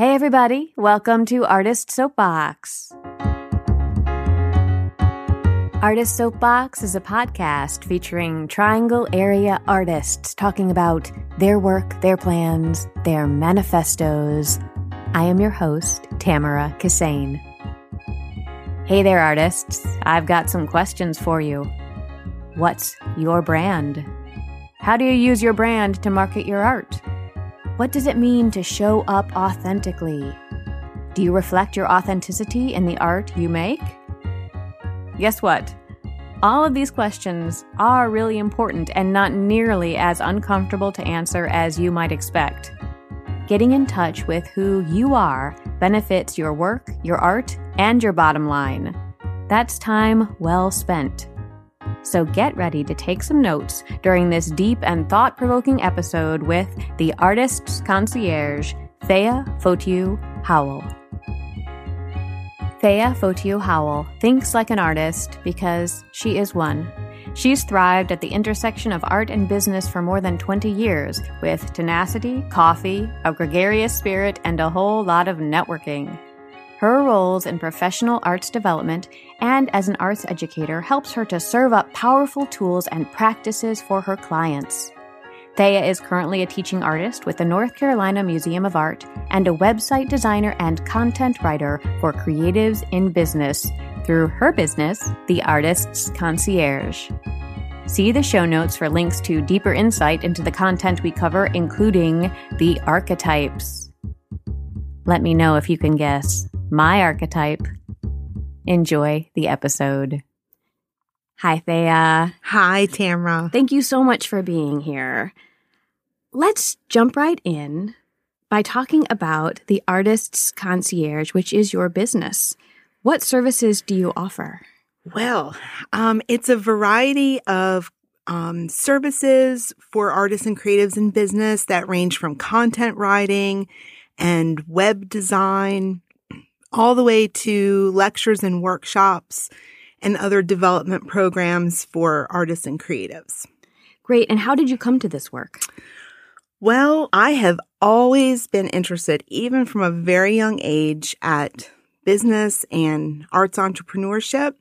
Hey, everybody, welcome to Artist Soapbox. Artist Soapbox is a podcast featuring Triangle area artists talking about their work, their plans, their manifestos. I am your host, Tamara Kissane. Hey there, artists. I've got some questions for you. What's your brand? How do you use your brand to market your art? What does it mean to show up authentically? Do you reflect your authenticity in the art you make? Guess what? All of these questions are really important and not nearly as uncomfortable to answer as you might expect. Getting in touch with who you are benefits your work, your art, and your bottom line. That's time well spent. So get ready to take some notes during this deep and thought provoking episode with the artist's concierge, Thea Fotiu Howell. Thea Fotiu Howell thinks like an artist because she is one. She's thrived at the intersection of art and business for more than 20 years with tenacity, coffee, a gregarious spirit, and a whole lot of networking. Her roles in professional arts development and as an arts educator helps her to serve up powerful tools and practices for her clients. Thea is currently a teaching artist with the North Carolina Museum of Art and a website designer and content writer for creatives in business through her business, The Artist's Concierge. See the show notes for links to deeper insight into the content we cover, including the archetypes. Let me know if you can guess my archetype. Enjoy the episode. Hi, Thea. Hi, Tamra. Thank you so much for being here. Let's jump right in by talking about the Artist's Concierge, which is your business. What services do you offer? Well, um, it's a variety of um, services for artists and creatives in business that range from content writing and web design all the way to lectures and workshops and other development programs for artists and creatives. Great. And how did you come to this work? Well, I have always been interested, even from a very young age, at business and arts entrepreneurship.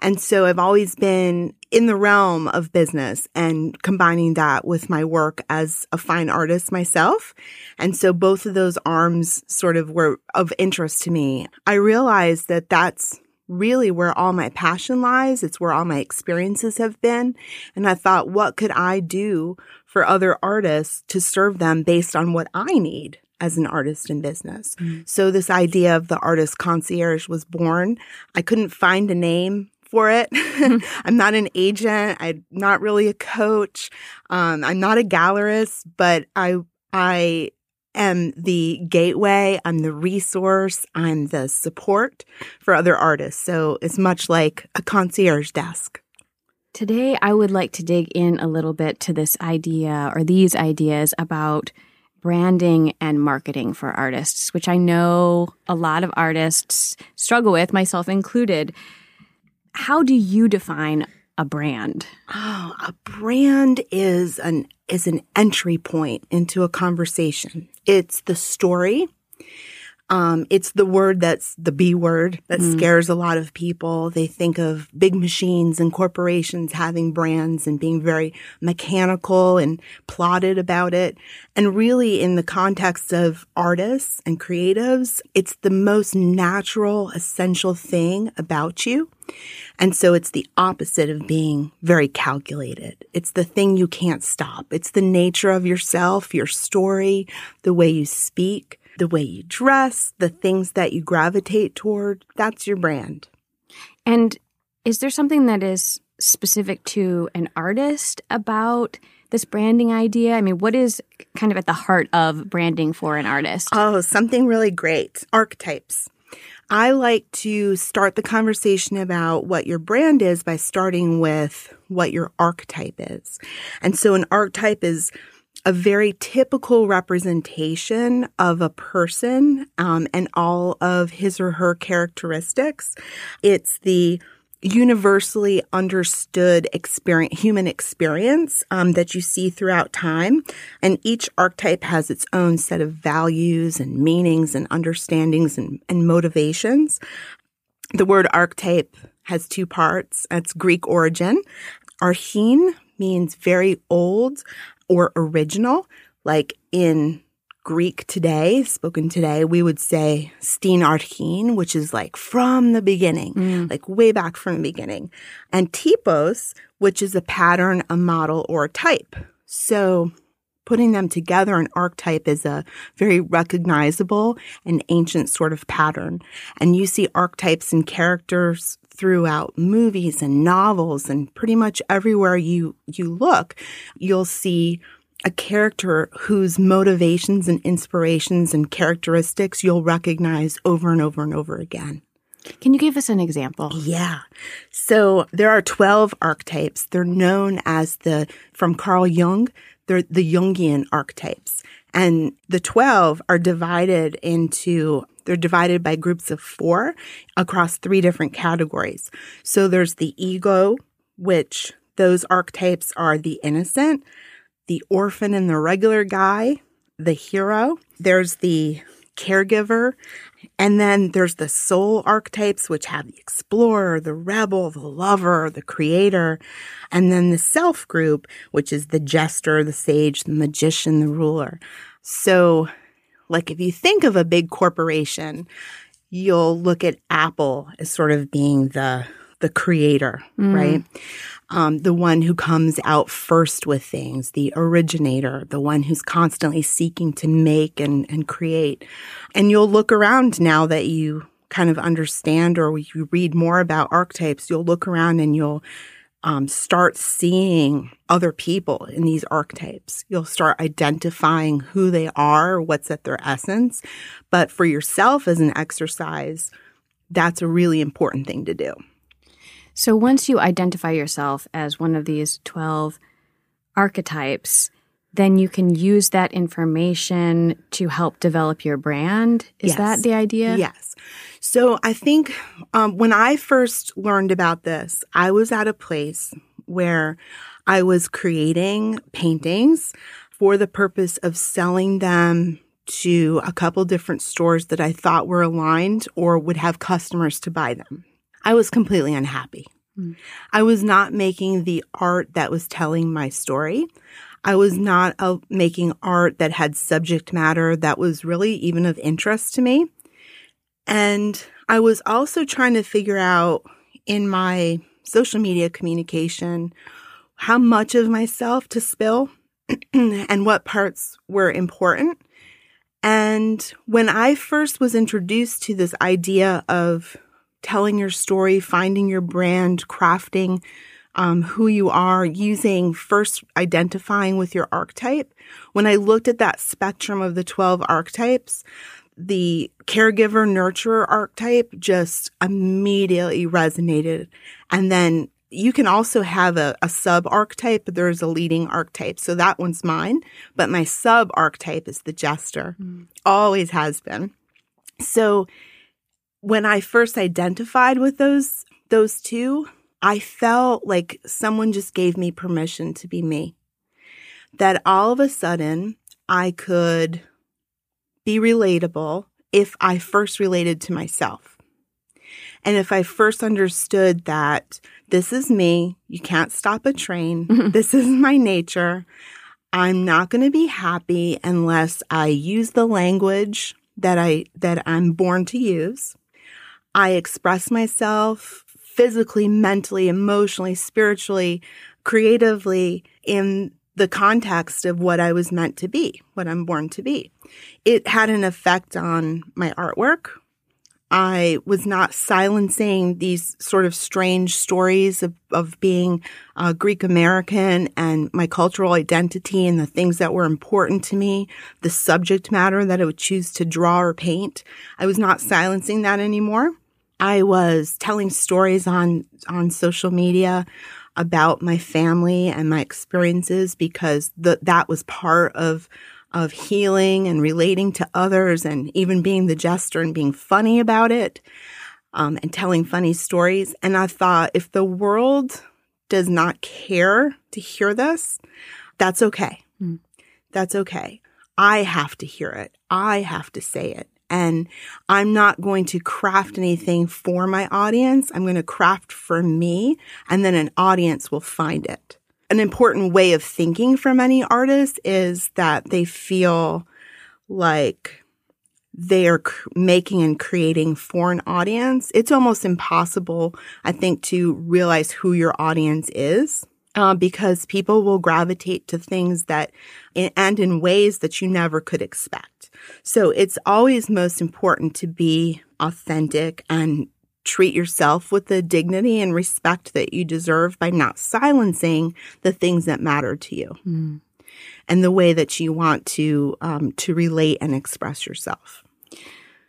And so I've always been in the realm of business and combining that with my work as a fine artist myself. And so both of those arms sort of were of interest to me. I realized that that's really where all my passion lies. It's where all my experiences have been. And I thought, what could I do for other artists to serve them based on what I need? as an artist in business. Mm. So this idea of the artist concierge was born. I couldn't find a name for it. I'm not an agent. I'm not really a coach. Um, I'm not a gallerist, but I, I am the gateway. I'm the resource. I'm the support for other artists. So it's much like a concierge desk. Today, I would like to dig in a little bit to this idea or these ideas about branding and marketing for artists, which I know a lot of artists struggle with, myself included. How do you define a brand? Oh, a brand is an is an entry point into a conversation. It's the story um, it's the word that's the B word that mm. scares a lot of people. They think of big machines and corporations having brands and being very mechanical and plotted about it. And really, in the context of artists and creatives, it's the most natural, essential thing about you. And so it's the opposite of being very calculated. It's the thing you can't stop. It's the nature of yourself, your story, the way you speak the way you dress, the things that you gravitate toward. That's your brand. And is there something that is specific to an artist about this branding idea? I mean, what is kind of at the heart of branding for an artist? Oh, something really great archetypes. I like to start the conversation about what your brand is by starting with what your archetype is. And so an archetype is a very typical representation of a person um, and all of his or her characteristics. It's the universally understood experience, human experience um, that you see throughout time. And each archetype has its own set of values and meanings and understandings and, and motivations. The word archetype has two parts. It's Greek origin. Archean means very old or original, like in Greek today, spoken today, we would say Steen Archean, which is like from the beginning, mm. like way back from the beginning. And typos, which is a pattern, a model, or a type. So putting them together, an archetype is a very recognizable and ancient sort of pattern. And you see archetypes and characters throughout movies and novels and pretty much everywhere you, you look, you'll see a character whose motivations and inspirations and characteristics you'll recognize over and over and over again. Can you give us an example? Yeah. So there are 12 archetypes. They're known as the, from Carl Jung, they're the Jungian archetypes. And the 12 are divided into, they're divided by groups of four across three different categories. So there's the ego, which those archetypes are the innocent, the orphan and the regular guy, the hero. There's the caregiver. And then there's the soul archetypes, which have the explorer, the rebel, the lover, the creator. And then the self group, which is the jester, the sage, the magician, the ruler. So, like if you think of a big corporation, you'll look at Apple as sort of being the the creator, mm. right? um, the one who comes out first with things, the originator, the one who's constantly seeking to make and, and create. And you'll look around now that you kind of understand or you read more about archetypes, you'll look around and you'll um, start seeing other people in these archetypes. You'll start identifying who they are, what's at their essence. But for yourself as an exercise, that's a really important thing to do. So once you identify yourself as one of these 12 archetypes, then you can use that information to help develop your brand. Is yes. that the idea? Yes. So I think um, when I first learned about this, I was at a place where I was creating paintings for the purpose of selling them to a couple different stores that I thought were aligned or would have customers to buy them. I was completely unhappy. Mm. I was not making the art that was telling my story. I was not uh, making art that had subject matter that was really even of interest to me. And I was also trying to figure out in my social media communication how much of myself to spill and what parts were important. And when I first was introduced to this idea of telling your story, finding your brand, crafting um, who you are, using first identifying with your archetype. When I looked at that spectrum of the 12 archetypes, the caregiver nurturer archetype just immediately resonated. And then you can also have a, a sub archetype, but there's a leading archetype. So that one's mine. But my sub archetype is the jester, mm. always has been. So when I first identified with those those two, I felt like someone just gave me permission to be me. That all of a sudden I could be relatable if I first related to myself. And if I first understood that this is me, you can't stop a train, mm-hmm. this is my nature, I'm not going to be happy unless I use the language that I that I'm born to use. I express myself physically, mentally, emotionally, spiritually, creatively in the context of what I was meant to be, what I'm born to be. It had an effect on my artwork. I was not silencing these sort of strange stories of, of being uh, Greek American and my cultural identity and the things that were important to me, the subject matter that I would choose to draw or paint. I was not silencing that anymore. I was telling stories on, on social media about my family and my experiences because the, that was part of, of healing and relating to others and even being the jester and being funny about it. um, and telling funny stories. And I thought if the world does not care to hear this, that's okay. Mm. That's okay. I have to hear it. I have to say it. And I'm not going to craft anything for my audience. I'm going to craft for me and then an audience will find it. An important way of thinking for many artists is that they feel like they are making and creating for an audience. It's almost impossible, I think, to realize who your audience is. Uh, because people will gravitate to things that, and in ways that you never could expect. So it's always most important to be authentic and treat yourself with the dignity and respect that you deserve by not silencing the things that matter to you mm. and the way that you want to um, to relate and express yourself.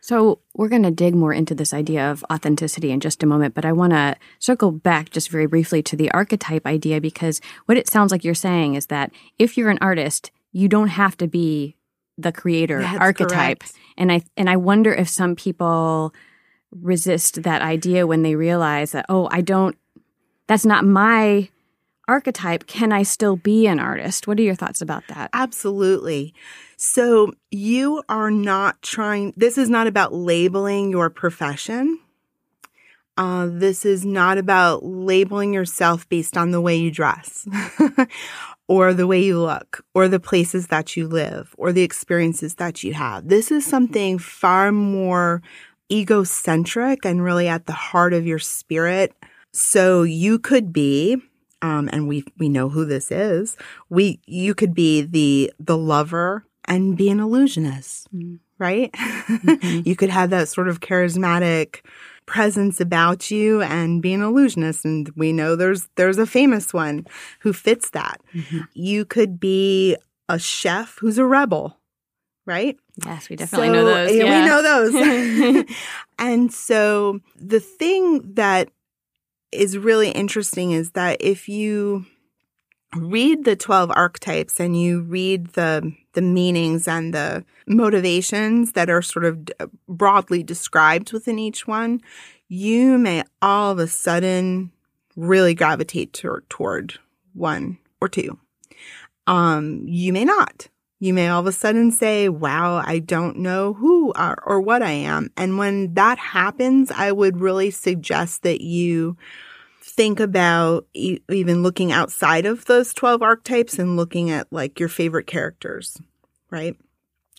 So we're going to dig more into this idea of authenticity in just a moment, but I want to circle back just very briefly to the archetype idea because what it sounds like you're saying is that if you're an artist, you don't have to be the creator That's archetype. Correct. And I and I wonder if some people resist that idea when they realize that oh, I don't that's not my archetype. Can I still be an artist? What are your thoughts about that? Absolutely. So you are not trying this is not about labeling your profession. Uh, this is not about labeling yourself based on the way you dress or the way you look or the places that you live or the experiences that you have. This is something far more egocentric and really at the heart of your spirit. So you could be, um, and we we know who this is. We you could be the the lover and be an illusionist, mm. right? Mm-hmm. you could have that sort of charismatic presence about you and be an illusionist. And we know there's there's a famous one who fits that. Mm-hmm. You could be a chef who's a rebel, right? Yes, we definitely so, know those. Yeah. We know those. and so the thing that is really interesting is that if you read the 12 archetypes and you read the the meanings and the motivations that are sort of broadly described within each one, you may all of a sudden really gravitate to, toward one or two. Um, you may not. You may all of a sudden say, wow, I don't know who or, or what I am. And when that happens, I would really suggest that you think about e- even looking outside of those 12 archetypes and looking at like your favorite characters, right?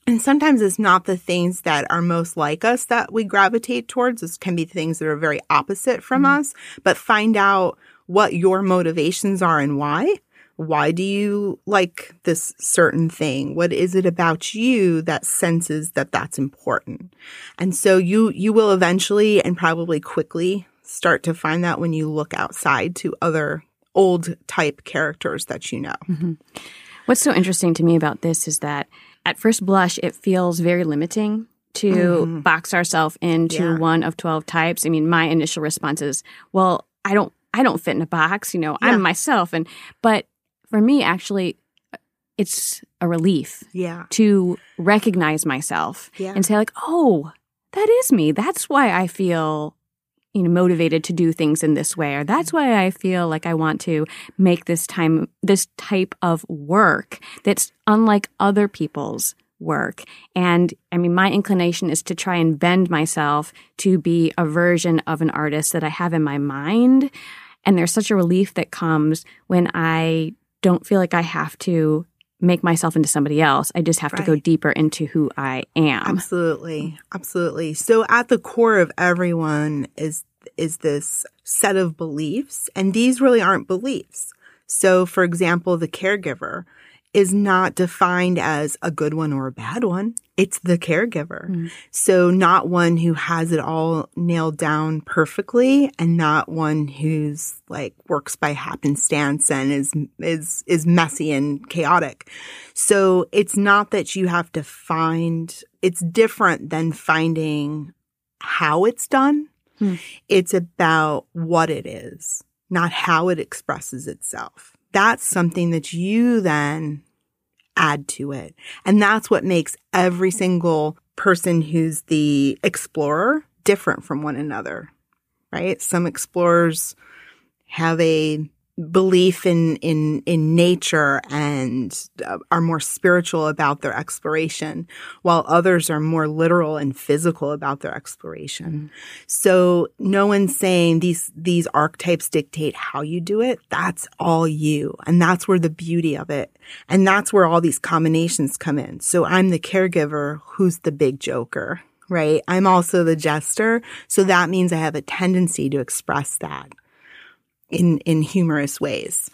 And sometimes it's not the things that are most like us that we gravitate towards. This can be things that are very opposite from mm-hmm. us, but find out what your motivations are and why. Why do you like this certain thing? What is it about you that senses that that's important? And so you, you will eventually and probably quickly start to find that when you look outside to other old type characters that you know. Mm-hmm. What's so interesting to me about this is that at first blush, it feels very limiting to mm-hmm. box ourselves into yeah. one of 12 types. I mean, my initial response is, well, I don't, I don't fit in a box, you know, yeah. I'm myself. And, but for me, actually, it's a relief yeah. to recognize myself yeah. and say like, oh, that is me. That's why I feel you know motivated to do things in this way or that's why i feel like i want to make this time this type of work that's unlike other people's work. And i mean my inclination is to try and bend myself to be a version of an artist that i have in my mind. And there's such a relief that comes when i don't feel like i have to make myself into somebody else. I just have right. to go deeper into who I am. Absolutely. Absolutely. So at the core of everyone is is this set of beliefs and these really aren't beliefs. So for example, the caregiver is not defined as a good one or a bad one. It's the caregiver. Mm. So not one who has it all nailed down perfectly and not one who's like works by happenstance and is, is, is messy and chaotic. So it's not that you have to find, it's different than finding how it's done. Mm. It's about what it is, not how it expresses itself that's something that you then add to it. And that's what makes every single person who's the explorer different from one another. right? Some explorers have a belief in in in nature and uh, are more spiritual about their exploration while others are more literal and physical about their exploration. Mm-hmm. so no one's saying these these archetypes dictate how you do it. That's all you. And that's where the beauty of it and that's where all these combinations come in. So i'm the caregiver who's the big joker right? I'm also the jester. So that means i have a tendency to express that in in humorous ways.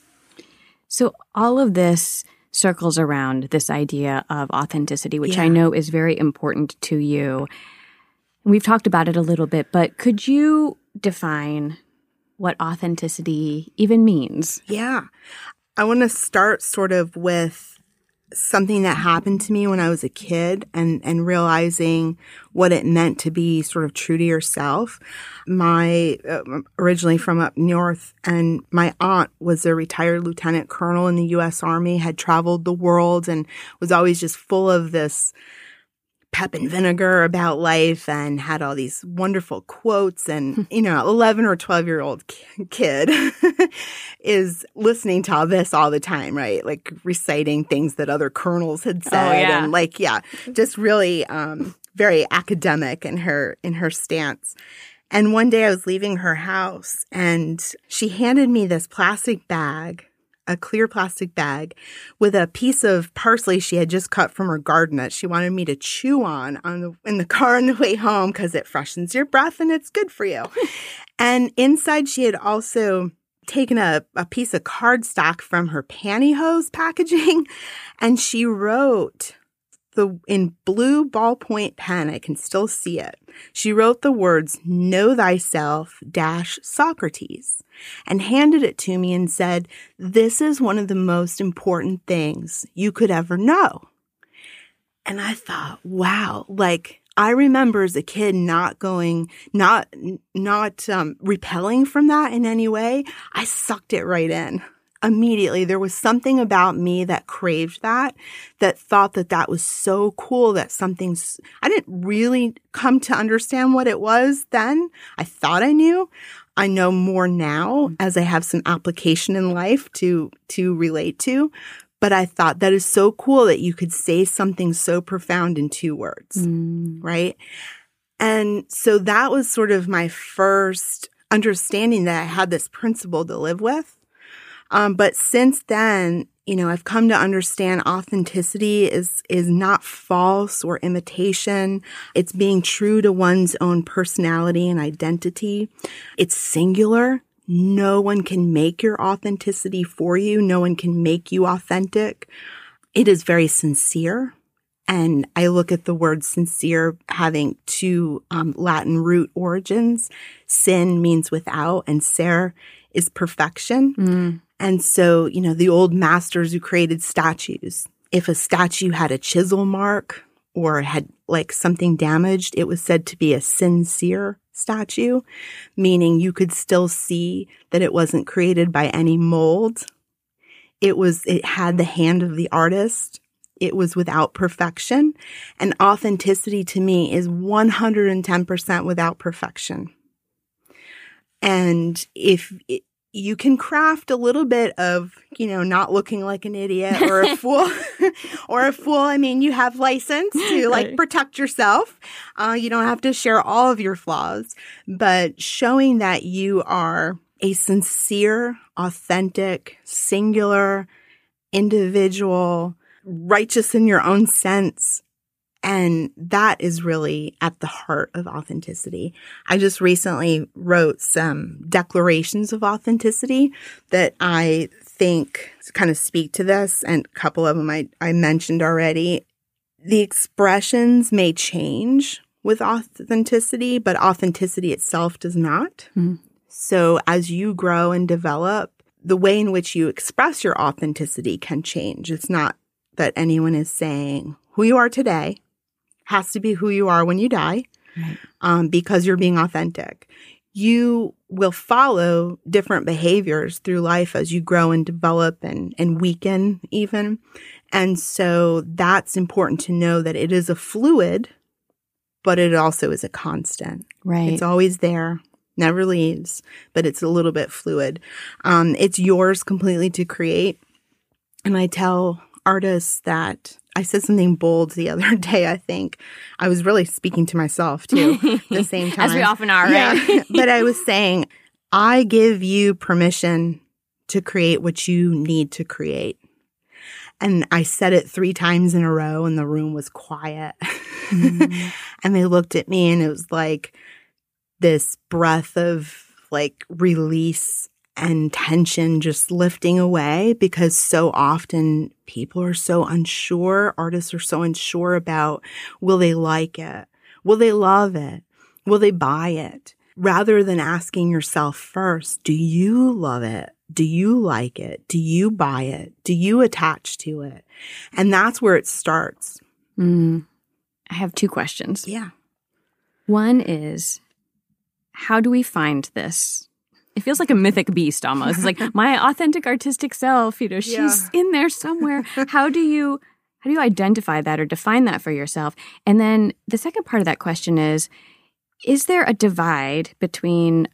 So all of this circles around this idea of authenticity, which yeah. I know is very important to you. We've talked about it a little bit, but could you define what authenticity even means? Yeah. I want to start sort of with something that happened to me when I was a kid and, and realizing what it meant to be sort of true to yourself. My, uh, originally from up north and my aunt was a retired lieutenant colonel in the U.S. Army, had traveled the world and was always just full of this, pep and vinegar about life and had all these wonderful quotes. And you know 11 or 12 year old kid is listening to all this all the time right? Like reciting things that other colonels had oh, said oh, yeah. and like yeah just really um very academic in her in her stance. And one day I was leaving her house and she handed me this plastic bag a clear plastic bag with a piece of parsley she had just cut from her garden that she wanted me to chew on on the, in the car on the way home because it freshens your breath and it's good for you. and inside she had also taken a, a piece of cardstock from her pantyhose packaging and she wrote the in blue ballpoint pen, I can still see it. She wrote the words "Know thyself" dash Socrates and handed it to me and said, "This is one of the most important things you could ever know." And I thought, wow, like I remember as a kid not going, not, not um, repelling from that in any way. I sucked it right in immediately there was something about me that craved that that thought that that was so cool that something's i didn't really come to understand what it was then i thought i knew i know more now as i have some application in life to to relate to but i thought that is so cool that you could say something so profound in two words mm. right? And so that was sort of my first understanding that i had this principle to live with. Um, but since then, you know, I've come to understand authenticity is, is not false or imitation. It's being true to one's own personality and identity. It's singular. No one can make your authenticity for you. No one can make you authentic. It is very sincere. And I look at the word sincere having two um, Latin root origins. Sin means without, and ser is perfection. Mm. And so, you know, the old masters who created statues, if a statue had a chisel mark or had like something damaged, it was said to be a sincere statue, meaning you could still see that it wasn't created by any mold. It was, it had the hand of the artist. It was without perfection. And authenticity to me is 110% without perfection. And if, you can craft a little bit of, you know, not looking like an idiot or a fool or a fool. I mean, you have license to like protect yourself. Uh, you don't have to share all of your flaws, but showing that you are a sincere, authentic, singular individual, righteous in your own sense, and that is really at the heart of authenticity. I just recently wrote some declarations of authenticity that I think kind of speak to this, and a couple of them I, I mentioned already. The expressions may change with authenticity, but authenticity itself does not. Mm. So as you grow and develop, the way in which you express your authenticity can change. It's not that anyone is saying who you are today has to be who you are when you die right. um, because you're being authentic. You will follow different behaviors through life as you grow and develop and, and weaken even. And so that's important to know that it is a fluid, but it also is a constant. Right. It's always there. never leaves, but it's a little bit fluid. Um, it's yours completely to create. And I tell artists that I said something bold the other day, I think. I was really speaking to myself too at the same time. As we often are, right? But I was saying, I give you permission to create what you need to create. And I said it three times in a row and the room was quiet. Mm. and they looked at me and it was like this breath of like release and tension just lifting away because so often people are so unsure. Artists are so unsure about will they like it? Will they love it? Will they buy it? Rather than asking yourself first, do you love it? Do you like it? Do you buy it? Do you attach to it? And that's where it starts. Mm. I have two questions. Yeah. One is how do we find this it feels like a mythic beast almost. It's like my authentic artistic self, you know, she's yeah. in there somewhere. How do you how do you identify that or define that for yourself? And then the second part of that question is is there a divide between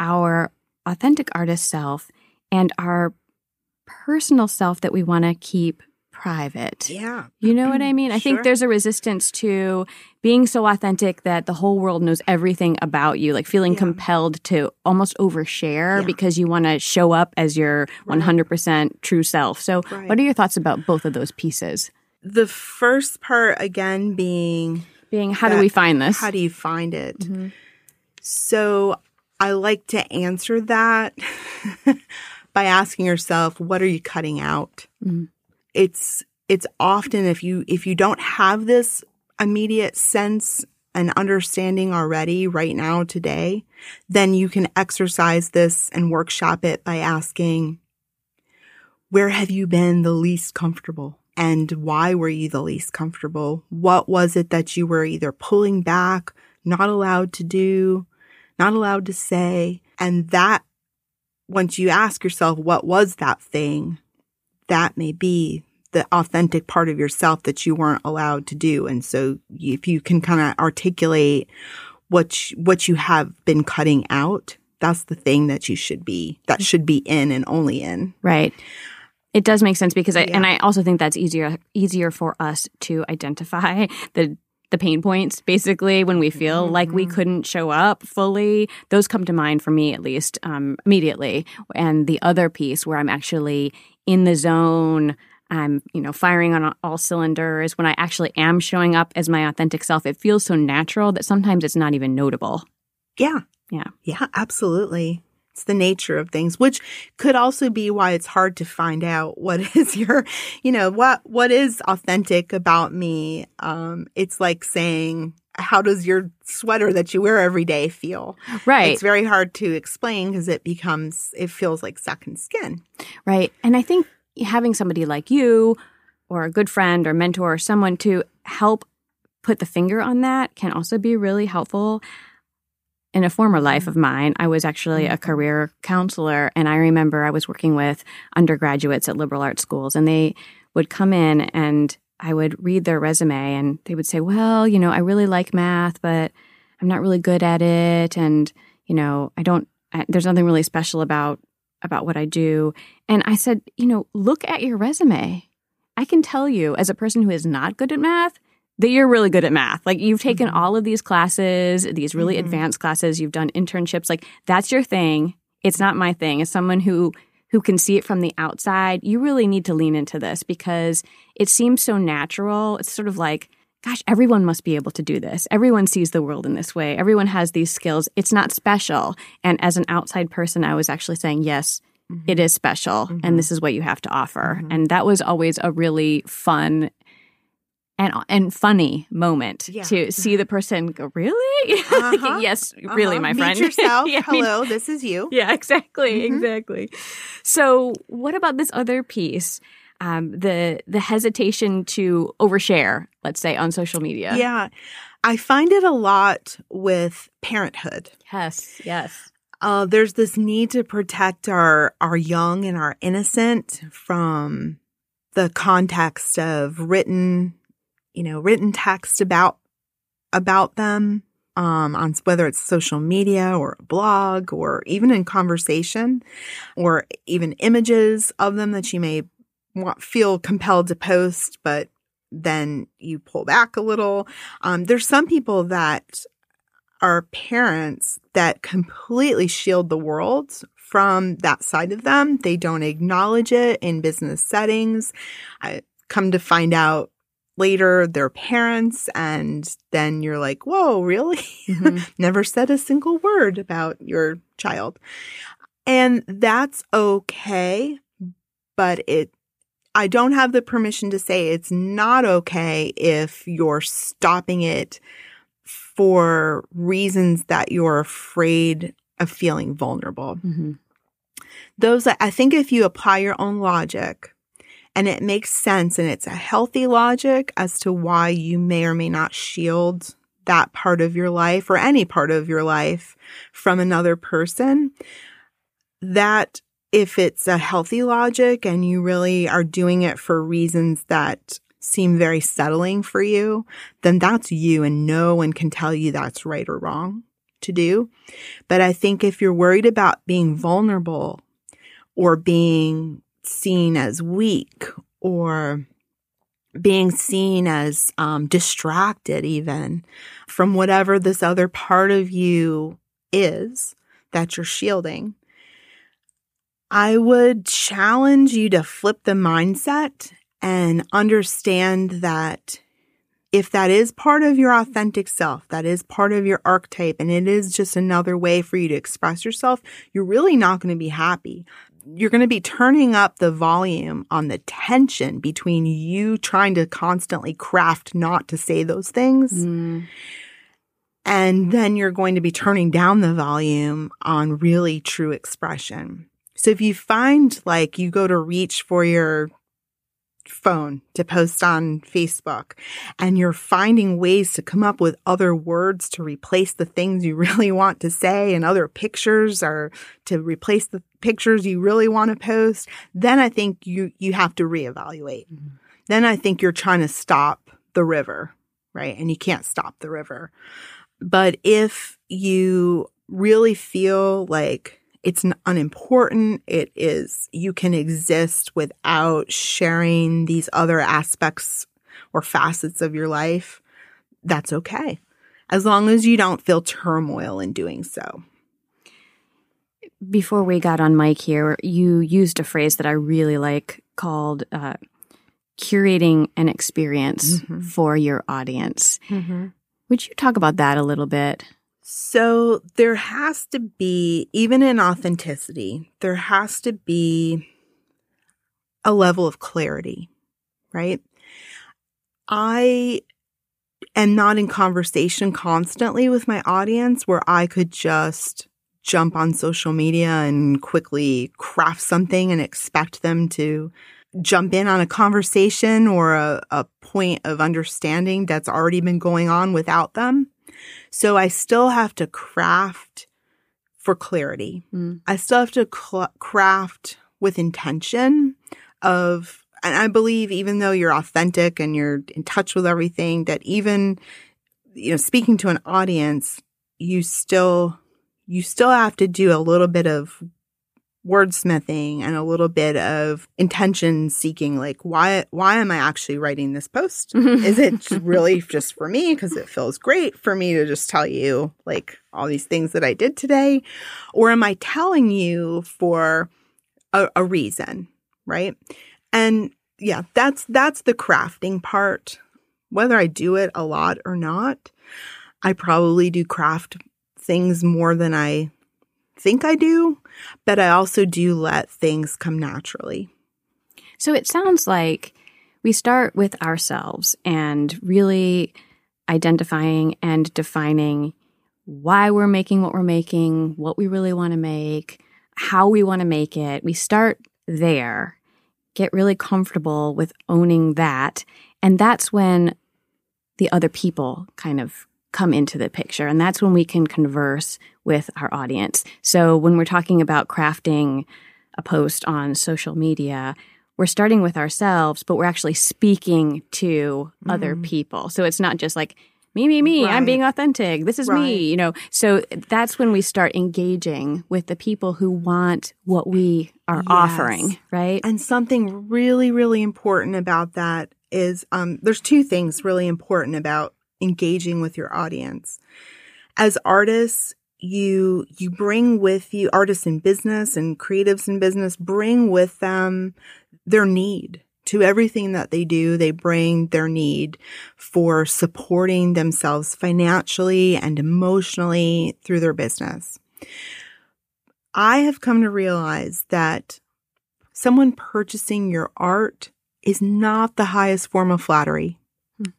our authentic artist self and our personal self that we want to keep private. Yeah. You know what I mean? I think there's a resistance to being so authentic that the whole world knows everything about you, like feeling yeah. compelled to almost overshare yeah. because you want to show up as your right. 100% true self. So, right. what are your thoughts about both of those pieces? The first part, again, being being how do we find this? How do you find it? Mm-hmm. So, I like to answer that by asking yourself, what are you cutting out? Mm-hmm it's it's often if you if you don't have this immediate sense and understanding already right now today, then you can exercise this and workshop it by asking, where have you been the least comfortable? And why were you the least comfortable? What was it that you were either pulling back, not allowed to do, not allowed to say? And that, once you ask yourself, what was that thing? That may be the authentic part of yourself that you weren't allowed to do. And so if you can kind of articulate what, you, what you have been cutting out, that's the thing that you should be, that should be in and only in. Right. It does make sense because I, yeah. and I also think that's easier, easier for us to identify the, the pain points basically when we feel mm-hmm. like we couldn't show up fully those come to mind for me at least um, immediately and the other piece where i'm actually in the zone I'm, you know, firing on all cylinders, when I actually am showing up as my authentic self, it feels so natural that sometimes it's not even notable. Yeah. Yeah. Yeah, absolutely. It's the nature of things, which could also be why it's hard to find out what is your, you know, what what is authentic about me. Um, it's like saying, how does your sweater that you wear every day feel? Right. It's very hard to explain because it becomes, it feels like second skin. Right. And I think having somebody like you or a good friend or mentor or someone to help put the finger on that can also be really helpful. In a former life of mine, I was actually a career counselor, and I remember I was working with undergraduates at liberal arts schools, and they would come in and I would read their resume, and they would say, Well, you know, I really like math, but I'm not really good at it. And, you know, I don't, I, there's nothing really special about about what I do. And I said, you know, look at your resume. I can tell you, as a person who is not good at math, that you're really good at math. Like you've taken mm-hmm. all of these classes, these really mm-hmm. advanced classes, you've done internships, like that's your thing. It's not my thing. As someone who who can see it from the outside, you really need to lean into this because it seems so natural. It's sort of like gosh, everyone must be able to do this. Everyone sees the world in this way. Everyone has these skills. It's not special. And as an outside person, I was actually saying, yes, mm-hmm. it is special. Mm-hmm. And this is what you have to offer. Mm-hmm. And that was always a really fun and and funny moment yeah. to see the person go, really? Uh-huh. yes, really, uh-huh. my friend. Meet yourself. yeah, Hello, mean, this is you. Yeah, exactly, mm-hmm. exactly. So, what about this other piece? um, the the hesitation to overshare, let's say, on social media. Yeah, I find it a lot with parenthood. Yes, yes. Uh, there's this need to protect our our young and our innocent from the context of written, you know, written text about about them, um, on whether it's social media or a blog or even in conversation or even images of them that you may want, feel compelled to post, but then you pull back a little. Um, there's some people that are parents that completely shield the world from that side of them. They don't acknowledge it in business settings. I come to find out later they're parents and then you're like, whoa, really? Mm-hmm. Never said a single word about your child. And that's okay, but it I don't have the permission to say it's not okay if you're stopping it for reasons that you're afraid of feeling vulnerable. Mm-hmm. Those, I think if you apply your own logic and it makes sense and it's a healthy logic as to why you may or may not shield that part of your life or any part of your life from another person, that if it's a healthy logic and you really are doing it for reasons that seem very settling for you, then that's you and no one can tell you that's right or wrong to do. But I think if you're worried about being vulnerable or being seen as weak or being seen as um, distracted even from whatever this other part of you is that you're shielding, I would challenge you to flip the mindset and understand that if that is part of your authentic self, that is part of your archetype, and it is just another way for you to express yourself, you're really not going to be happy. You're going to be turning up the volume on the tension between you trying to constantly craft not to say those things. Mm. And then you're going to be turning down the volume on really true expression. So if you find like you go to reach for your phone to post on Facebook and you're finding ways to come up with other words to replace the things you really want to say and other pictures or to replace the pictures you really want to post, then I think you you have to reevaluate. Mm-hmm. Then I think you're trying to stop the river, right? And you can't stop the river. But if you really feel like it's unimportant. It is, you can exist without sharing these other aspects or facets of your life. That's okay. As long as you don't feel turmoil in doing so. Before we got on mic here, you used a phrase that I really like called uh, curating an experience mm-hmm. for your audience. Mm-hmm. Would you talk about that a little bit? So there has to be, even in authenticity, there has to be a level of clarity, right? I am not in conversation constantly with my audience where I could just jump on social media and quickly craft something and expect them to jump in on a conversation or a, a point of understanding that's already been going on without them. So I still have to craft for clarity. Mm. I still have to cl- craft with intention of, and I believe even though you're authentic and you're in touch with everything, that even, you know, speaking to an audience, you still, you still have to do a little bit of wordsmithing and a little bit of intention seeking like why why am i actually writing this post? Is it really just for me? Because it feels great for me to just tell you like all these things that i did today. Or am i telling you for a, a reason right? And yeah that's that's the crafting part. Whether i do it a lot or not i probably do craft things more than i think I do, but I also do let things come naturally. So it sounds like we start with ourselves and really identifying and defining why we're making what we're making, what we really want to make, how we want to make it. We start there, get really comfortable with owning that. And that's when the other people kind of come into the picture. And that's when we can converse with our audience. So when we're talking about crafting a post on social media, we're starting with ourselves, but we're actually speaking to mm. other people. So it's not just like me, me, me. I'm being authentic. This is Right. me. You know, so that's when we start engaging with the people who want what we are Yes. offering, right? And something really, really important about that is um, there's two things really important about engaging with your audience. As artists, you you bring with you artists in business and creatives in business bring with them their need to everything that they do. They bring their need for supporting themselves financially and emotionally through their business. I have come to realize that someone purchasing your art is not the highest form of flattery. Hmm.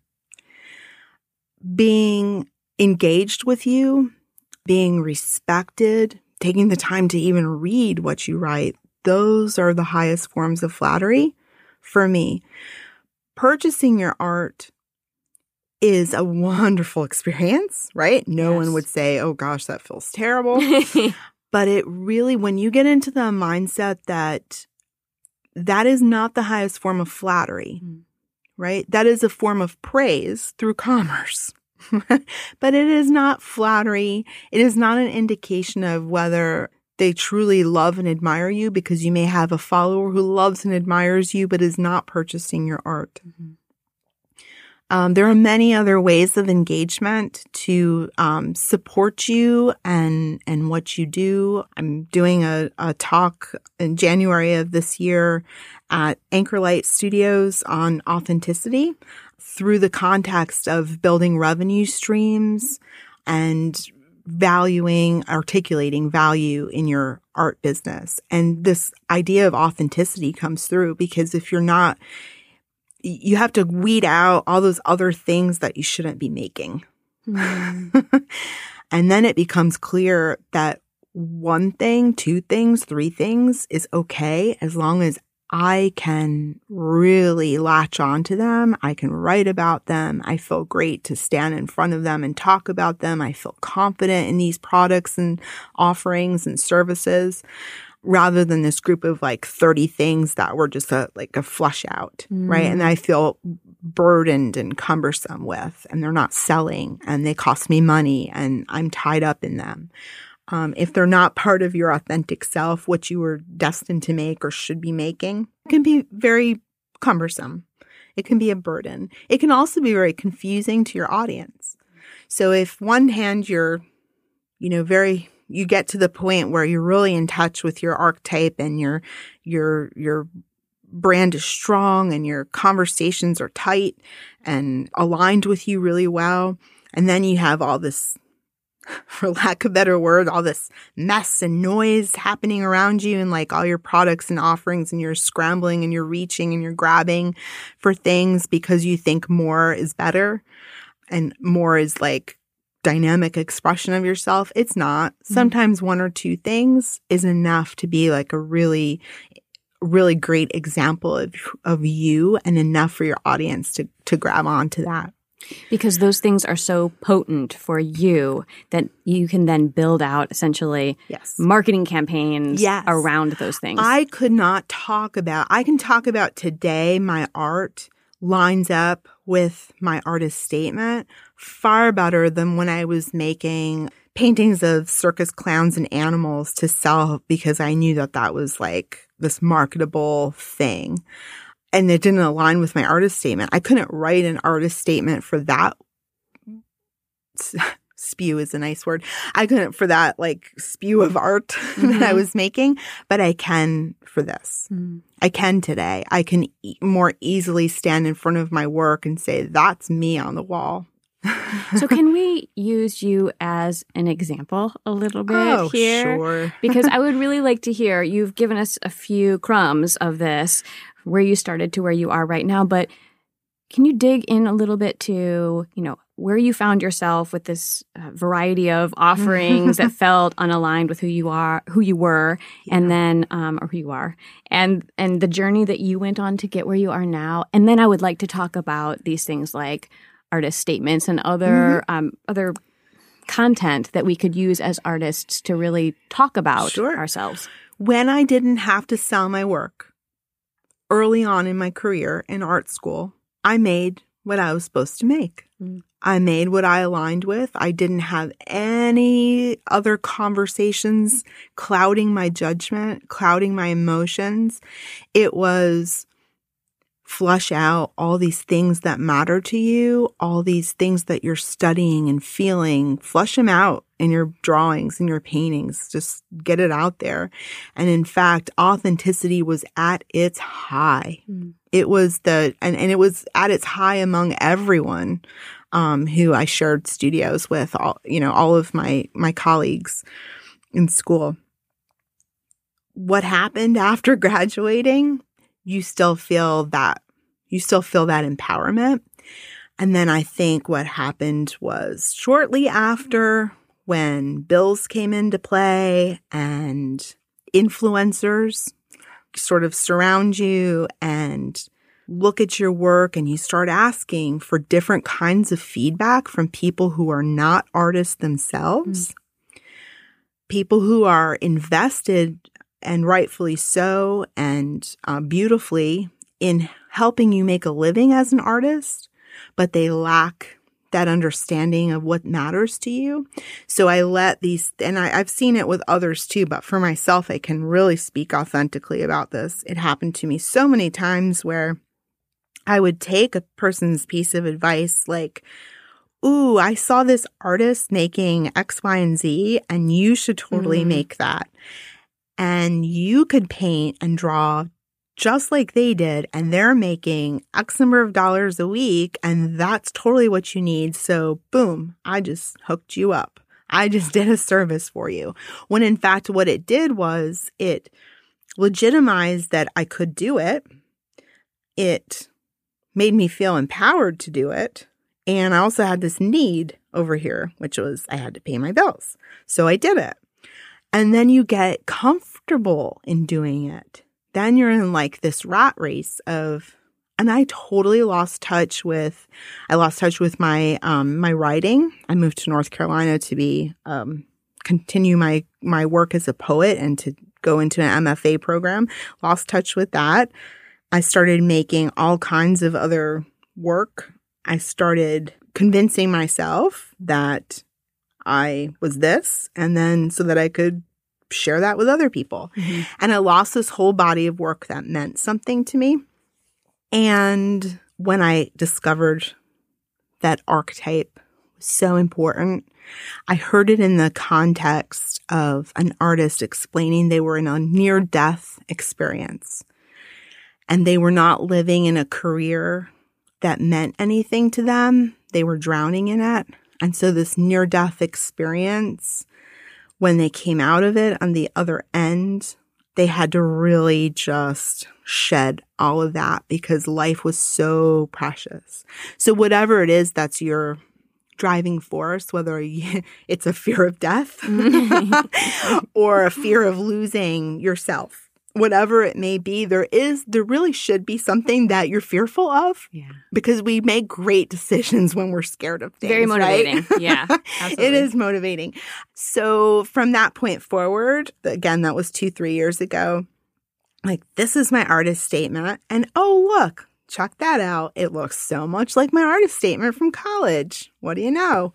Being engaged with you, being respected, taking the time to even read what you write, those are the highest forms of flattery for me. Purchasing your art is a wonderful experience, right? No Yes. one would say, oh gosh, that feels terrible but it really when you get into the mindset that that is not the highest form of flattery Mm. right that is a form of praise through commerce but it is not flattery it is not an indication of whether they truly love and admire you because you may have a follower who loves and admires you but is not purchasing your art Mhm. um, there are many other ways of engagement to um, support you and and what you do. I'm doing a, a talk in January of this year at Anchorlight Studios on authenticity through the context of building revenue streams and valuing, articulating value in your art business. And this idea of authenticity comes through because if you're not you have to weed out all those other things that you shouldn't be making. Mm. and then it becomes clear that one thing, two things, three things is okay as long as I can really latch on to them. I can write about them. I feel great to stand in front of them and talk about them. I feel confident in these products and offerings and services rather than this group of like 30 things that were just a like a flush out, right? Mm. And I feel burdened and cumbersome with and they're not selling and they cost me money and I'm tied up in them. Um, if they're not part of your authentic self, what you were destined to make or should be making, can be very cumbersome. It can be a burden. It can also be very confusing to your audience. So if one hand you're, you know, very you get to the point where you're really in touch with your archetype and your your your brand is strong and your conversations are tight and aligned with you really well and then you have all this for lack of better word all this mess and noise happening around you and like all your products and offerings and you're scrambling and you're reaching and you're grabbing for things because you think more is better and more is like dynamic expression of yourself. It's not. Mm-hmm. Sometimes one or two things is enough to be like a really really great example of of you and enough for your audience to to grab onto that. Because those things are so potent for you that you can then build out essentially Yes. marketing campaigns Yes. around those things. I could not talk about I can talk about today my art lines up with my artist statement far better than when I was making paintings of circus clowns and animals to sell because I knew that that was like this marketable thing. And it didn't align with my artist statement. I couldn't write an artist statement for that. Spew is a nice word. I couldn't for that like spew of art that I Mhm. was making, but I can for this. Mm. I can today. I can e- more easily stand in front of my work and say, that's me on the wall. so can we use you as an example a little bit oh, here? sure. because I would really like to hear. You've given us a few crumbs of this, where you started to where you are right now, but can you dig in a little bit to, you know, where you found yourself with this uh, variety of offerings that felt unaligned with who you are, who you were, and then, um, or who you are, and and the journey that you went on to get where you are now. And then I would like to talk about these things like artist statements and other um, other content that we could use as artists to really talk about Sure. ourselves. when I didn't have to sell my work early on in my career in art school, I made what I was supposed to make. Mm. I made what I aligned with. I didn't have any other conversations clouding my judgment, clouding my emotions. It was flush out all these things that matter to you, all these things that you're studying and feeling, flush them out in your drawings and your paintings. Just get it out there. And in fact, authenticity was at its high. Mm. It was the, and, and it was at its high among everyone, um, who I shared studios with all, you know, all of my, my colleagues in school. What happened after graduating? You still feel that, you still feel that empowerment. And then I think what happened was shortly after when bills came into play and influencers sort of surround you and look at your work and you start asking for different kinds of feedback from people who are not artists themselves, mm. people who are invested and rightfully so and uh, beautifully in helping you make a living as an artist, but they lack that understanding of what matters to you. So I let these, and I, have seen it with others too, but for myself, I can really speak authentically about this. It happened to me so many times where I would take a person's piece of advice like, Ooh, I saw this artist making X, Y, and Z, and you should totally mm-hmm. make that. And you could paint and draw just like they did, and they're making X number of dollars a week, and that's totally what you need. So, boom, I just hooked you up. I just did a service for you. When in fact, what it did was it legitimized that I could do it. It made me feel empowered to do it. And I also had this need over here, which was I had to pay my bills. So I did it. And then you get comfortable in doing it then you're in like this rat race of and I totally lost touch with I lost touch with my um my writing. I moved to North Carolina to be um continue my my work as a poet and to go into an MFA program. Lost touch with that. I started making all kinds of other work. I started convincing myself that I was this and then so that I could share that with other people. Mm-hmm. And I lost this whole body of work that meant something to me. And when I discovered that archetype was so important, I heard it in the context of an artist explaining they were in a near death experience and they were not living in a career that meant anything to them. They were drowning in it. And so this near death experience when they came out of it on the other end, they had to really just shed all of that because life was so precious. So whatever it is that's your driving force, whether it's a fear of death or a fear of losing yourself, whatever it may be, there is, there really should be something that you're fearful of. Yeah. Because we make great decisions when we're scared of things. Very motivating. Right? Yeah. it is motivating. So from that point forward, again, that was two, three years ago. Like, this is my artist statement. And oh, look, check that out. It looks so much like my artist statement from college. What do you know?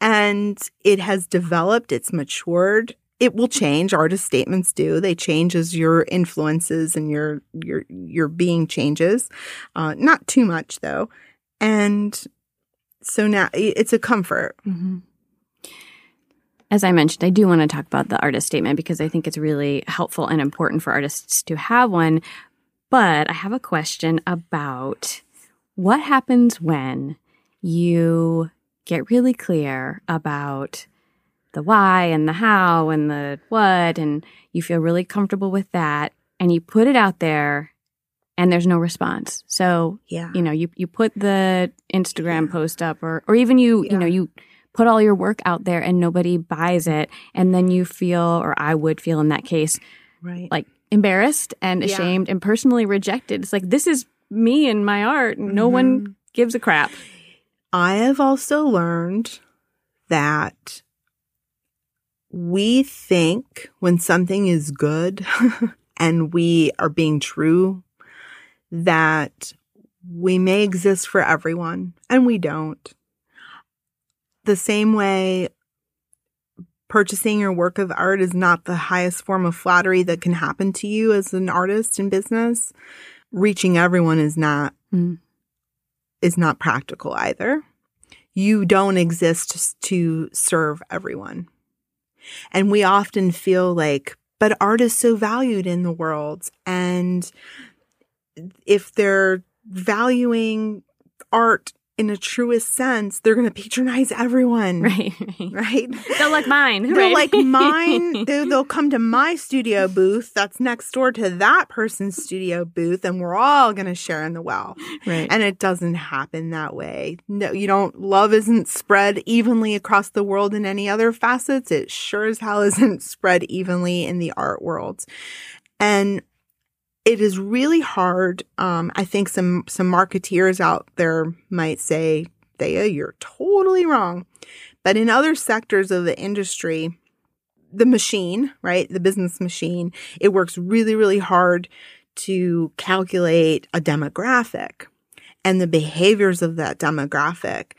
And it has developed, it's matured, it will change. Artist statements do. They change as your influences and your your your being changes. Uh, not too much though, and so now it's a comfort. Mm-hmm. As I mentioned, I do want to talk about the artist statement because I think it's really helpful and important for artists to have one. But I have a question about what happens when you get really clear about the why and the how and the what, and you feel really comfortable with that, and you put it out there and there's no response. So, yeah. you know, you, you put the Instagram yeah. post up or, or even you, yeah. you know, you put all your work out there and nobody buys it. And then you feel, or I would feel in that case, right. like embarrassed and ashamed yeah. and personally rejected. It's like, this is me and my art. And no mm-hmm. one gives a crap. I have also learned that we think when something is good and we are being true that we may exist for everyone and we don't. the same way purchasing your work of art is not the highest form of flattery that can happen to you as an artist in business, reaching everyone is not Mm. is not practical either. You don't exist to serve everyone. And we often feel like, but art is so valued in the world. And if they're valuing art in a truest sense, they're going to patronize everyone. Right. right. Right? They'll like mine. They're right? like mine. They, they'll come to my studio booth that's next door to that person's studio booth, and we're all going to share in the well. right. And it doesn't happen that way. No, you don't, love isn't spread evenly across the world in any other facets. It sure as hell isn't spread evenly in the art world. And it is really hard. Um, I think some, some marketeers out there might say, Thea, you're totally wrong. But in other sectors of the industry, the machine, right? The business machine, it works really, really hard to calculate a demographic and the behaviors of that demographic.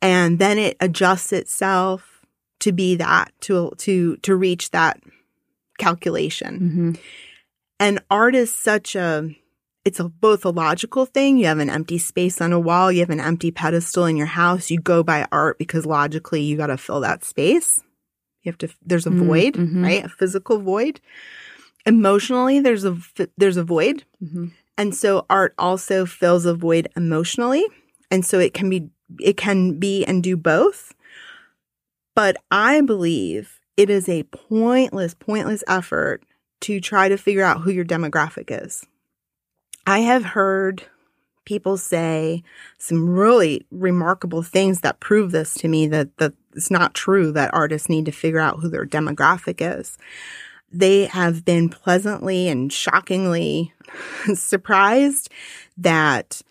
And then it adjusts itself to be that, to, to, to reach that calculation. hmm And art is such a, it's a, both a logical thing. You have an empty space on a wall. You have an empty pedestal in your house. You go by art because logically you got to fill that space. You have to, there's a Mm, void, mhm. right? A physical void. Emotionally, there's a, there's a void. hmm And so art also fills a void emotionally. And so it can be, it can be and do both. But I believe it is a pointless, pointless effort to try to figure out who your demographic is. I have heard people say some really remarkable things that prove this to me that, that it's not true that artists need to figure out who their demographic is. They have been pleasantly and shockingly surprised that,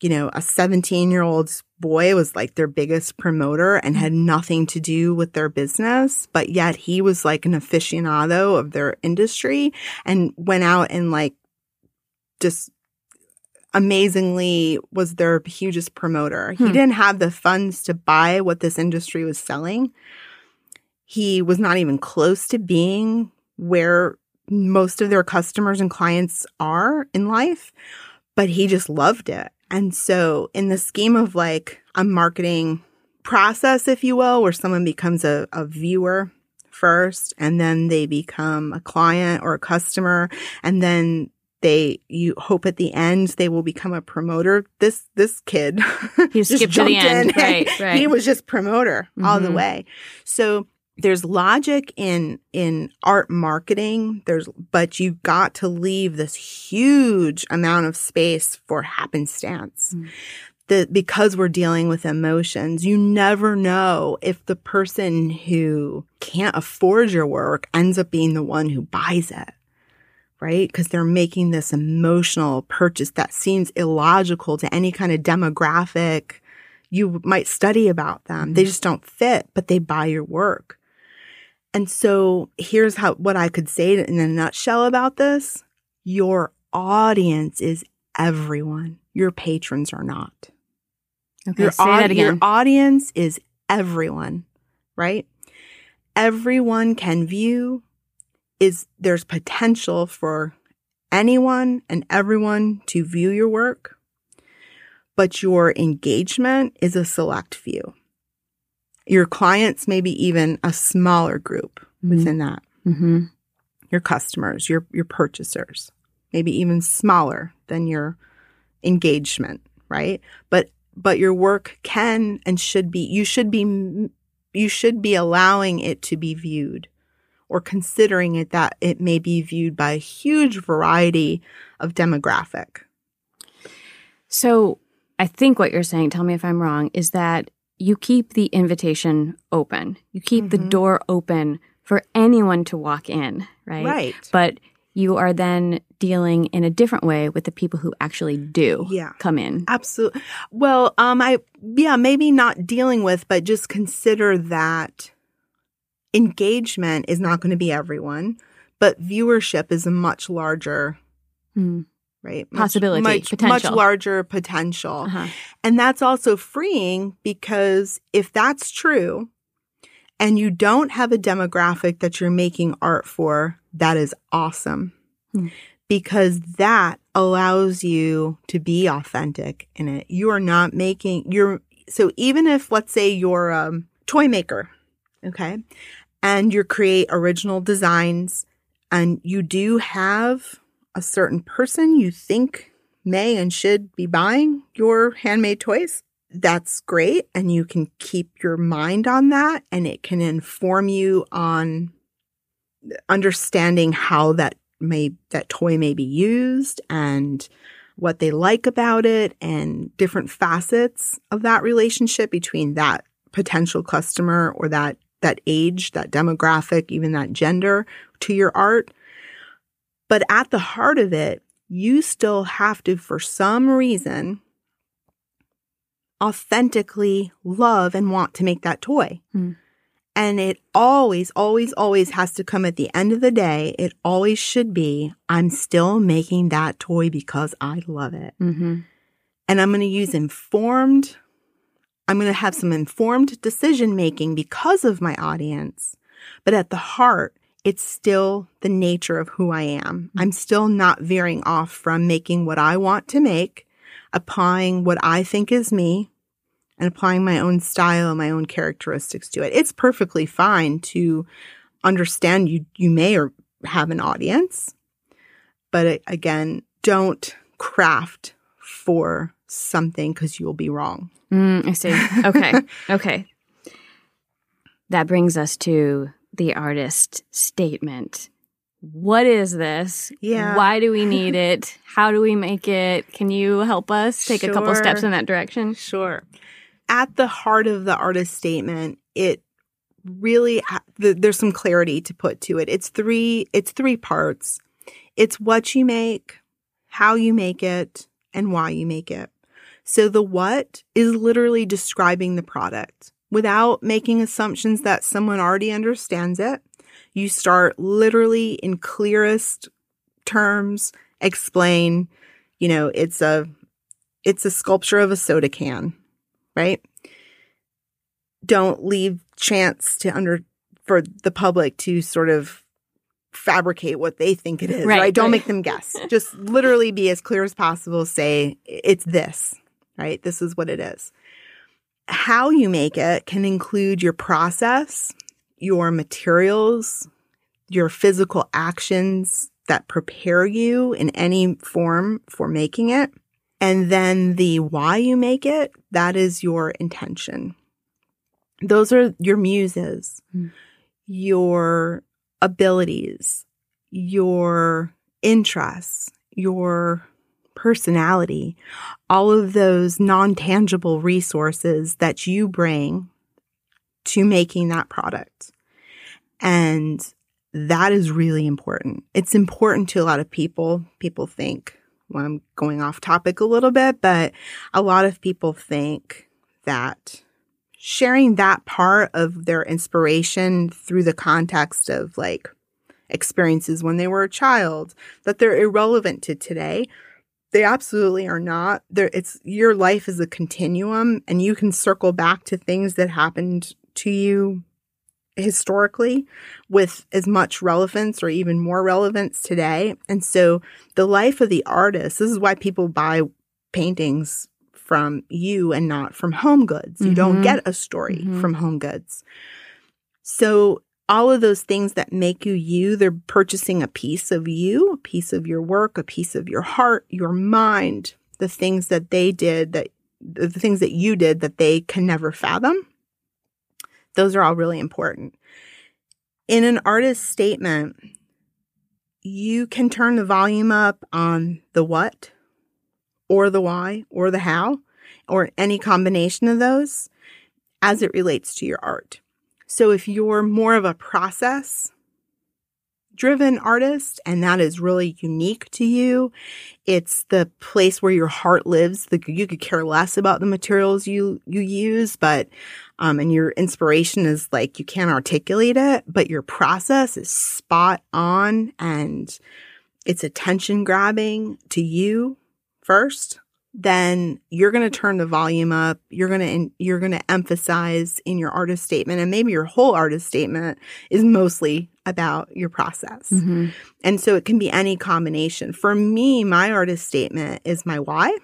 you know, a 17 year old boy was like their biggest promoter and had nothing to do with their business, but yet he was like an aficionado of their industry and went out and like just amazingly was their hugest promoter. He Hmm. didn't have the funds to buy what this industry was selling. He was not even close to being where most of their customers and clients are in life, but he just loved it. And so, in the scheme of like a marketing process, if you will, where someone becomes a, a viewer first and then they become a client or a customer and then they you hope at the end they will become a promoter this this kid He just skipped to the jumped end. in. Right, right. he was just promoter all the Mhm. way so there's logic in in art marketing. There's but you've got to leave this huge amount of space for happenstance. Mm. that because we're dealing with emotions you never know if the person who can't afford your work ends up being the one who buys it right? Because they're making this emotional purchase that seems illogical to any kind of demographic you might study about them. They just don't fit but they buy your work and so here's how what I could say in a nutshell about this. Your audience is everyone. Your patrons are not. okay, Your, say aud- that your audience is everyone, right? Everyone can view is there's potential for anyone and everyone to view your work, but your engagement is a select few. Your clients maybe even a smaller group Mhm. within that. hmm Your customers, your your purchasers, maybe even smaller than your engagement, right? But but your work can and should be you should be you should be allowing it to be viewed or considering it that it may be viewed by a huge variety of demographic. So I think what you're saying, tell me if I'm wrong, is that you keep the invitation open. You keep the Mhm. door open for anyone to walk in, right? Right. But you are then dealing in a different way with the people who actually do Yeah. come in. Absolutely. Well, um, I yeah, maybe not dealing with, but just consider that engagement is not going to be everyone, but viewership is a much larger Mm. Right? Possibility, much, much, much larger potential. Uh-huh. And that's also freeing because if that's true and you don't have a demographic that you're making art for, that is awesome. Hmm. Because that allows you to be authentic in it. You are not making you're so even if let's say you're a toy maker, okay, and you create original designs and you do have a certain person you think may and should be buying your handmade toys, that's great. And you can keep your mind on that and it can inform you on understanding how that may, that toy may be used and what they like about it and different facets of that relationship between that potential customer or that that age, that demographic, even that gender to your art. But at the heart of it, you still have to, for some reason, authentically love and want to make that toy. Hmm. And it always, always, always has to come at the end of the day. It always should be, I'm still making that toy because I love it. Mm-hmm. And I'm going to use informed, I'm going to have some informed decision making because of my audience. But at the heart, it's still the nature of who I am. I'm still not veering off from making what I want to make, applying what I think is me, and applying my own style and my own characteristics to it. It's perfectly fine to understand you you may or have an audience, but it, again, don't craft for something because you'll be wrong. Mm, I see. Okay. okay. That brings us to the artist statement. What is this? Yeah. Why do we need it? How do we make it? Can you help us take a couple steps in that direction? Sure. At the heart of the artist statement, it really there's some clarity to put to it. It's three it's three parts. It's what you make, how you make it, and why you make it. So the what is literally describing the product without making assumptions that someone already understands it. You start literally in clearest terms explain, you know, it's a it's a sculpture of a soda can, right? Don't leave chance to under for the public to sort of fabricate what they think it is, Right, right? Don't right. make them guess. Just literally be as clear as possible. Say it's this, right? This is what it is. How you make it can include your process, your materials, your physical actions that prepare you in any form for making it. And then the why you make it, that is your intention. Those are your muses, Mm. your abilities, your interests, your personality, all of those non tangible resources that you bring to making that product. And that is really important. It's important to a lot of people. People think, well, I'm going off topic a little bit, but a lot of people think that sharing that part of their inspiration through the context of like experiences when they were a child, that they're irrelevant to today. They absolutely are not. There it's your life is a continuum and you can circle back to things that happened to you historically with as much relevance or even more relevance today. And so the life of the artist, this is why people buy paintings from you and not from home goods. You don't Mhm. get a story Mhm. from home goods. So all of those things that make you you, they're purchasing a piece of you, a piece of your work, a piece of your heart, your mind, the things that they did that the things that you did that they can never fathom. Those are all really important. In an artist statement, you can turn the volume up on the what or the why or the how or any combination of those as it relates to your art. So if you're more of a process driven artist and that is really unique to you, it's the place where your heart lives. The, you could care less about the materials you, you use, but, um, and your inspiration is like you can't articulate it, but your process is spot on and it's attention grabbing to you first, then you're going to turn the volume up. You're going to, you're going to emphasize in your artist statement and maybe your whole artist statement is mostly about your process. Mm-hmm. And so it can be any combination. For me, my artist statement is my why.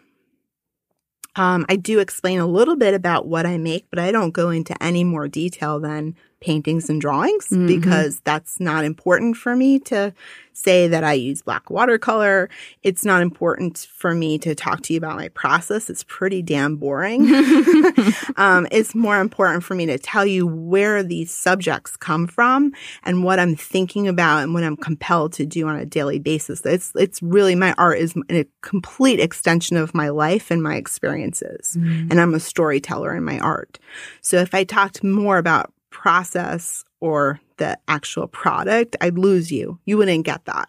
Um, I do explain a little bit about what I make, but I don't go into any more detail than paintings and drawings Mhm. because that's not important for me to say that I use black watercolor. It's not important for me to talk to you about my process. It's pretty damn boring. um, it's more important for me to tell you where these subjects come from and what I'm thinking about and what I'm compelled to do on a daily basis. It's it's really my art is a complete extension of my life and my experiences, Mm-hmm. and I'm a storyteller in my art. So if I talked more about process or the actual product, I'd lose you. You wouldn't get that.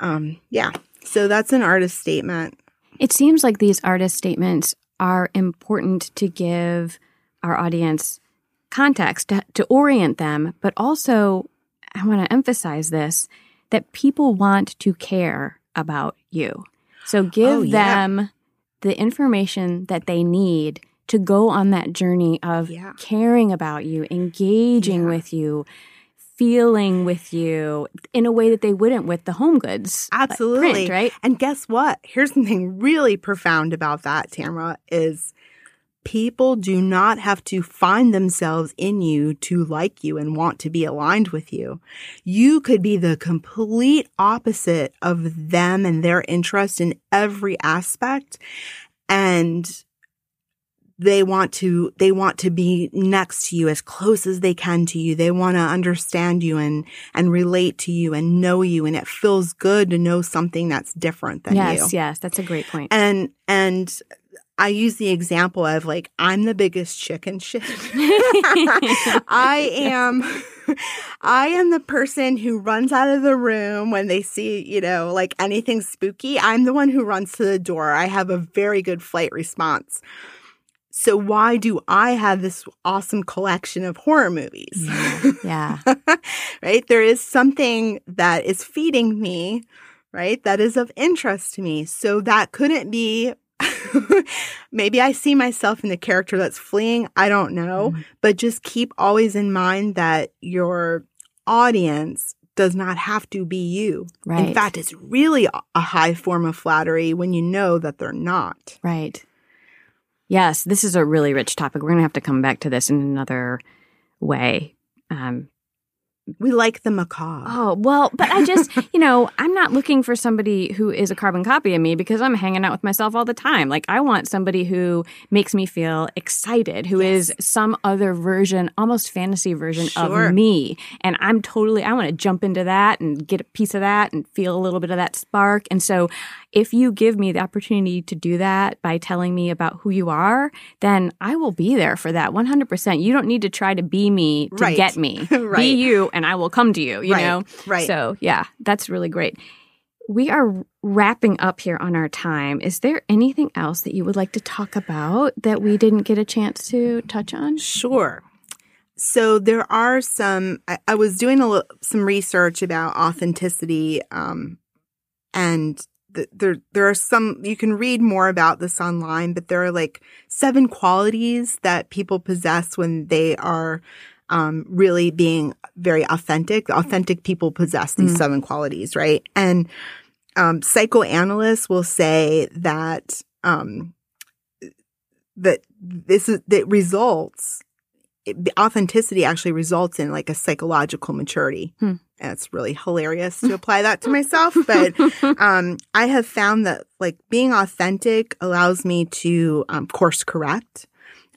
Um, yeah. So that's an artist statement. It seems like these artist statements are important to give our audience context to, to orient them, but also I want to emphasize this that people want to care about you. So give Oh, yeah. them the information that they need to go on that journey of Yeah. caring about you, engaging Yeah. with you, feeling with you in a way that they wouldn't with the home goods like, Absolutely. print, right? And guess what? Here's something really profound about that, Tamara, is people do not have to find themselves in you to like you and want to be aligned with you. You could be the complete opposite of them and their interest in every aspect. And they want to they want to be next to you as close as they can to you they want to understand you and and relate to you and know you and it feels good to know something that's different than yes, you yes, yes that's a great point. and and I use the example of like I'm the biggest chicken shit. I am I am the person who runs out of the room when they see, you know, like anything spooky. I'm the one who runs to the door. I have a very good flight response. So why do I have this awesome collection of horror movies? yeah. right? There is something that is feeding me, right? That is of interest to me. So that couldn't be. Maybe I see myself in the character that's fleeing. I don't know. Mhm. But just keep always in mind that your audience does not have to be you. Right. In fact, it's really a high form of flattery when you know that they're not. Right. Yes, this is a really rich topic. We're going to have to come back to this in another way. Um, We like the macabre. oh, well, but I just, you know, I'm not looking for somebody who is a carbon copy of me because I'm hanging out with myself all the time. Like, I want somebody who makes me feel excited, who is Yes. some other version, almost fantasy version Sure. of me. And I'm totally, I want to jump into that and get a piece of that and feel a little bit of that spark. And so, if you give me the opportunity to do that by telling me about who you are, then I will be there for that 100%. You don't need to try to be me to Right. get me. Right. Be you and I will come to you, you Right. know? Right. So, yeah, that's really great. We are wrapping up here on our time. Is there anything else that you would like to talk about that we didn't get a chance to touch on? Sure. So there are some. I, I was doing a li- some research about authenticity, um, and th- there there are some. You can read more about this online, but there are like seven qualities that people possess when they are um, really being very authentic. Authentic people possess these Mm. seven qualities, right? And um, psychoanalysts will say that um, that this is that results it- the authenticity actually results in like a psychological maturity. Hmm. And it's really hilarious to apply that to myself, but um, I have found that like being authentic allows me to um, course correct.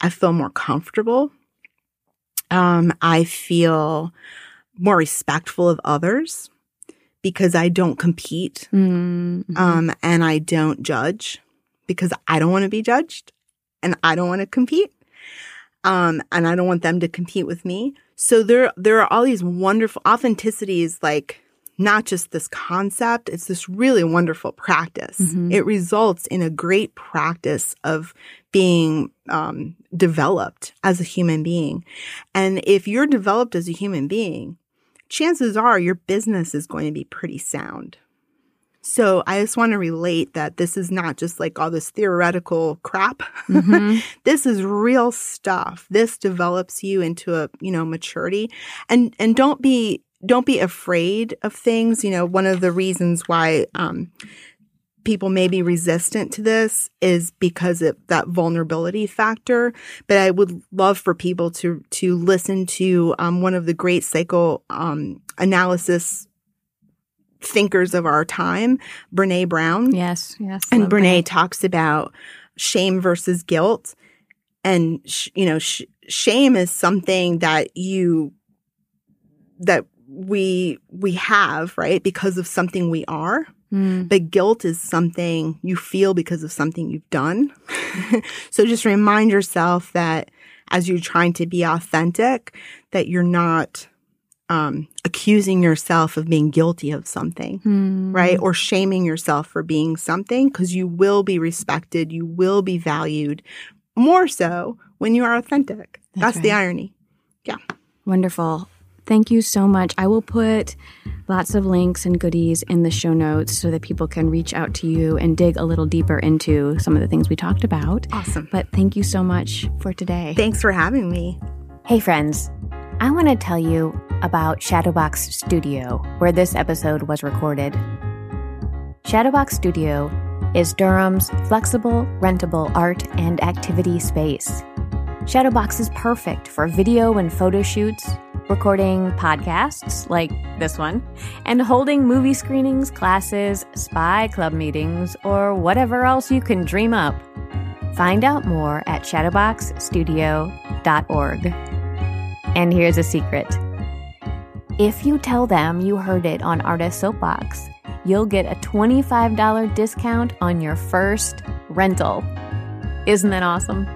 I feel more comfortable. Um, I feel more respectful of others because I don't compete Mm-hmm. um, and I don't judge because I don't want to be judged and I don't want to compete. Um, and I don't want them to compete with me. So there, there are all these wonderful authenticities, like not just this concept. It's this really wonderful practice. Mhm. It results in a great practice of being, um, developed as a human being. And if you're developed as a human being, chances are your business is going to be pretty sound So I just want to relate that this is not just like all this theoretical crap. Mhm. this is real stuff. This develops you into a, you know, maturity. And and don't be don't be afraid of things. You know, one of the reasons why um people may be resistant to this is because of that vulnerability factor. But I would love for people to to listen to um, one of the great psycho um, analysis thinkers of our time, Brene Brown. Yes, yes. And Brene that. talks about shame versus guilt. And, sh- you know, sh- shame is something that you, that we, we have, right? Because of something we are. Mm. But guilt is something you feel because of something you've done. so just remind yourself that as you're trying to be authentic, that you're not, um, accusing yourself of being guilty of something Mm. right? Or shaming yourself for being something because you will be respected, you will be valued more so when you are authentic. That's That's, the irony. Yeah. Wonderful. Thank you so much. I will put lots of links and goodies in the show notes so that people can reach out to you and dig a little deeper into some of the things we talked about. Awesome. But thank you so much for today. Thanks for having me. Hey, friends. I want to tell you about Shadowbox Studio, where this episode was recorded. Shadowbox Studio is Durham's flexible, rentable art and activity space. Shadowbox is perfect for video and photo shoots, recording podcasts like this one, and holding movie screenings, classes, spy club meetings, or whatever else you can dream up. Find out more at shadowboxstudio.org. And here's a secret. If you tell them you heard it on Artist Soapbox, you'll get a $25 discount on your first rental. Isn't that awesome?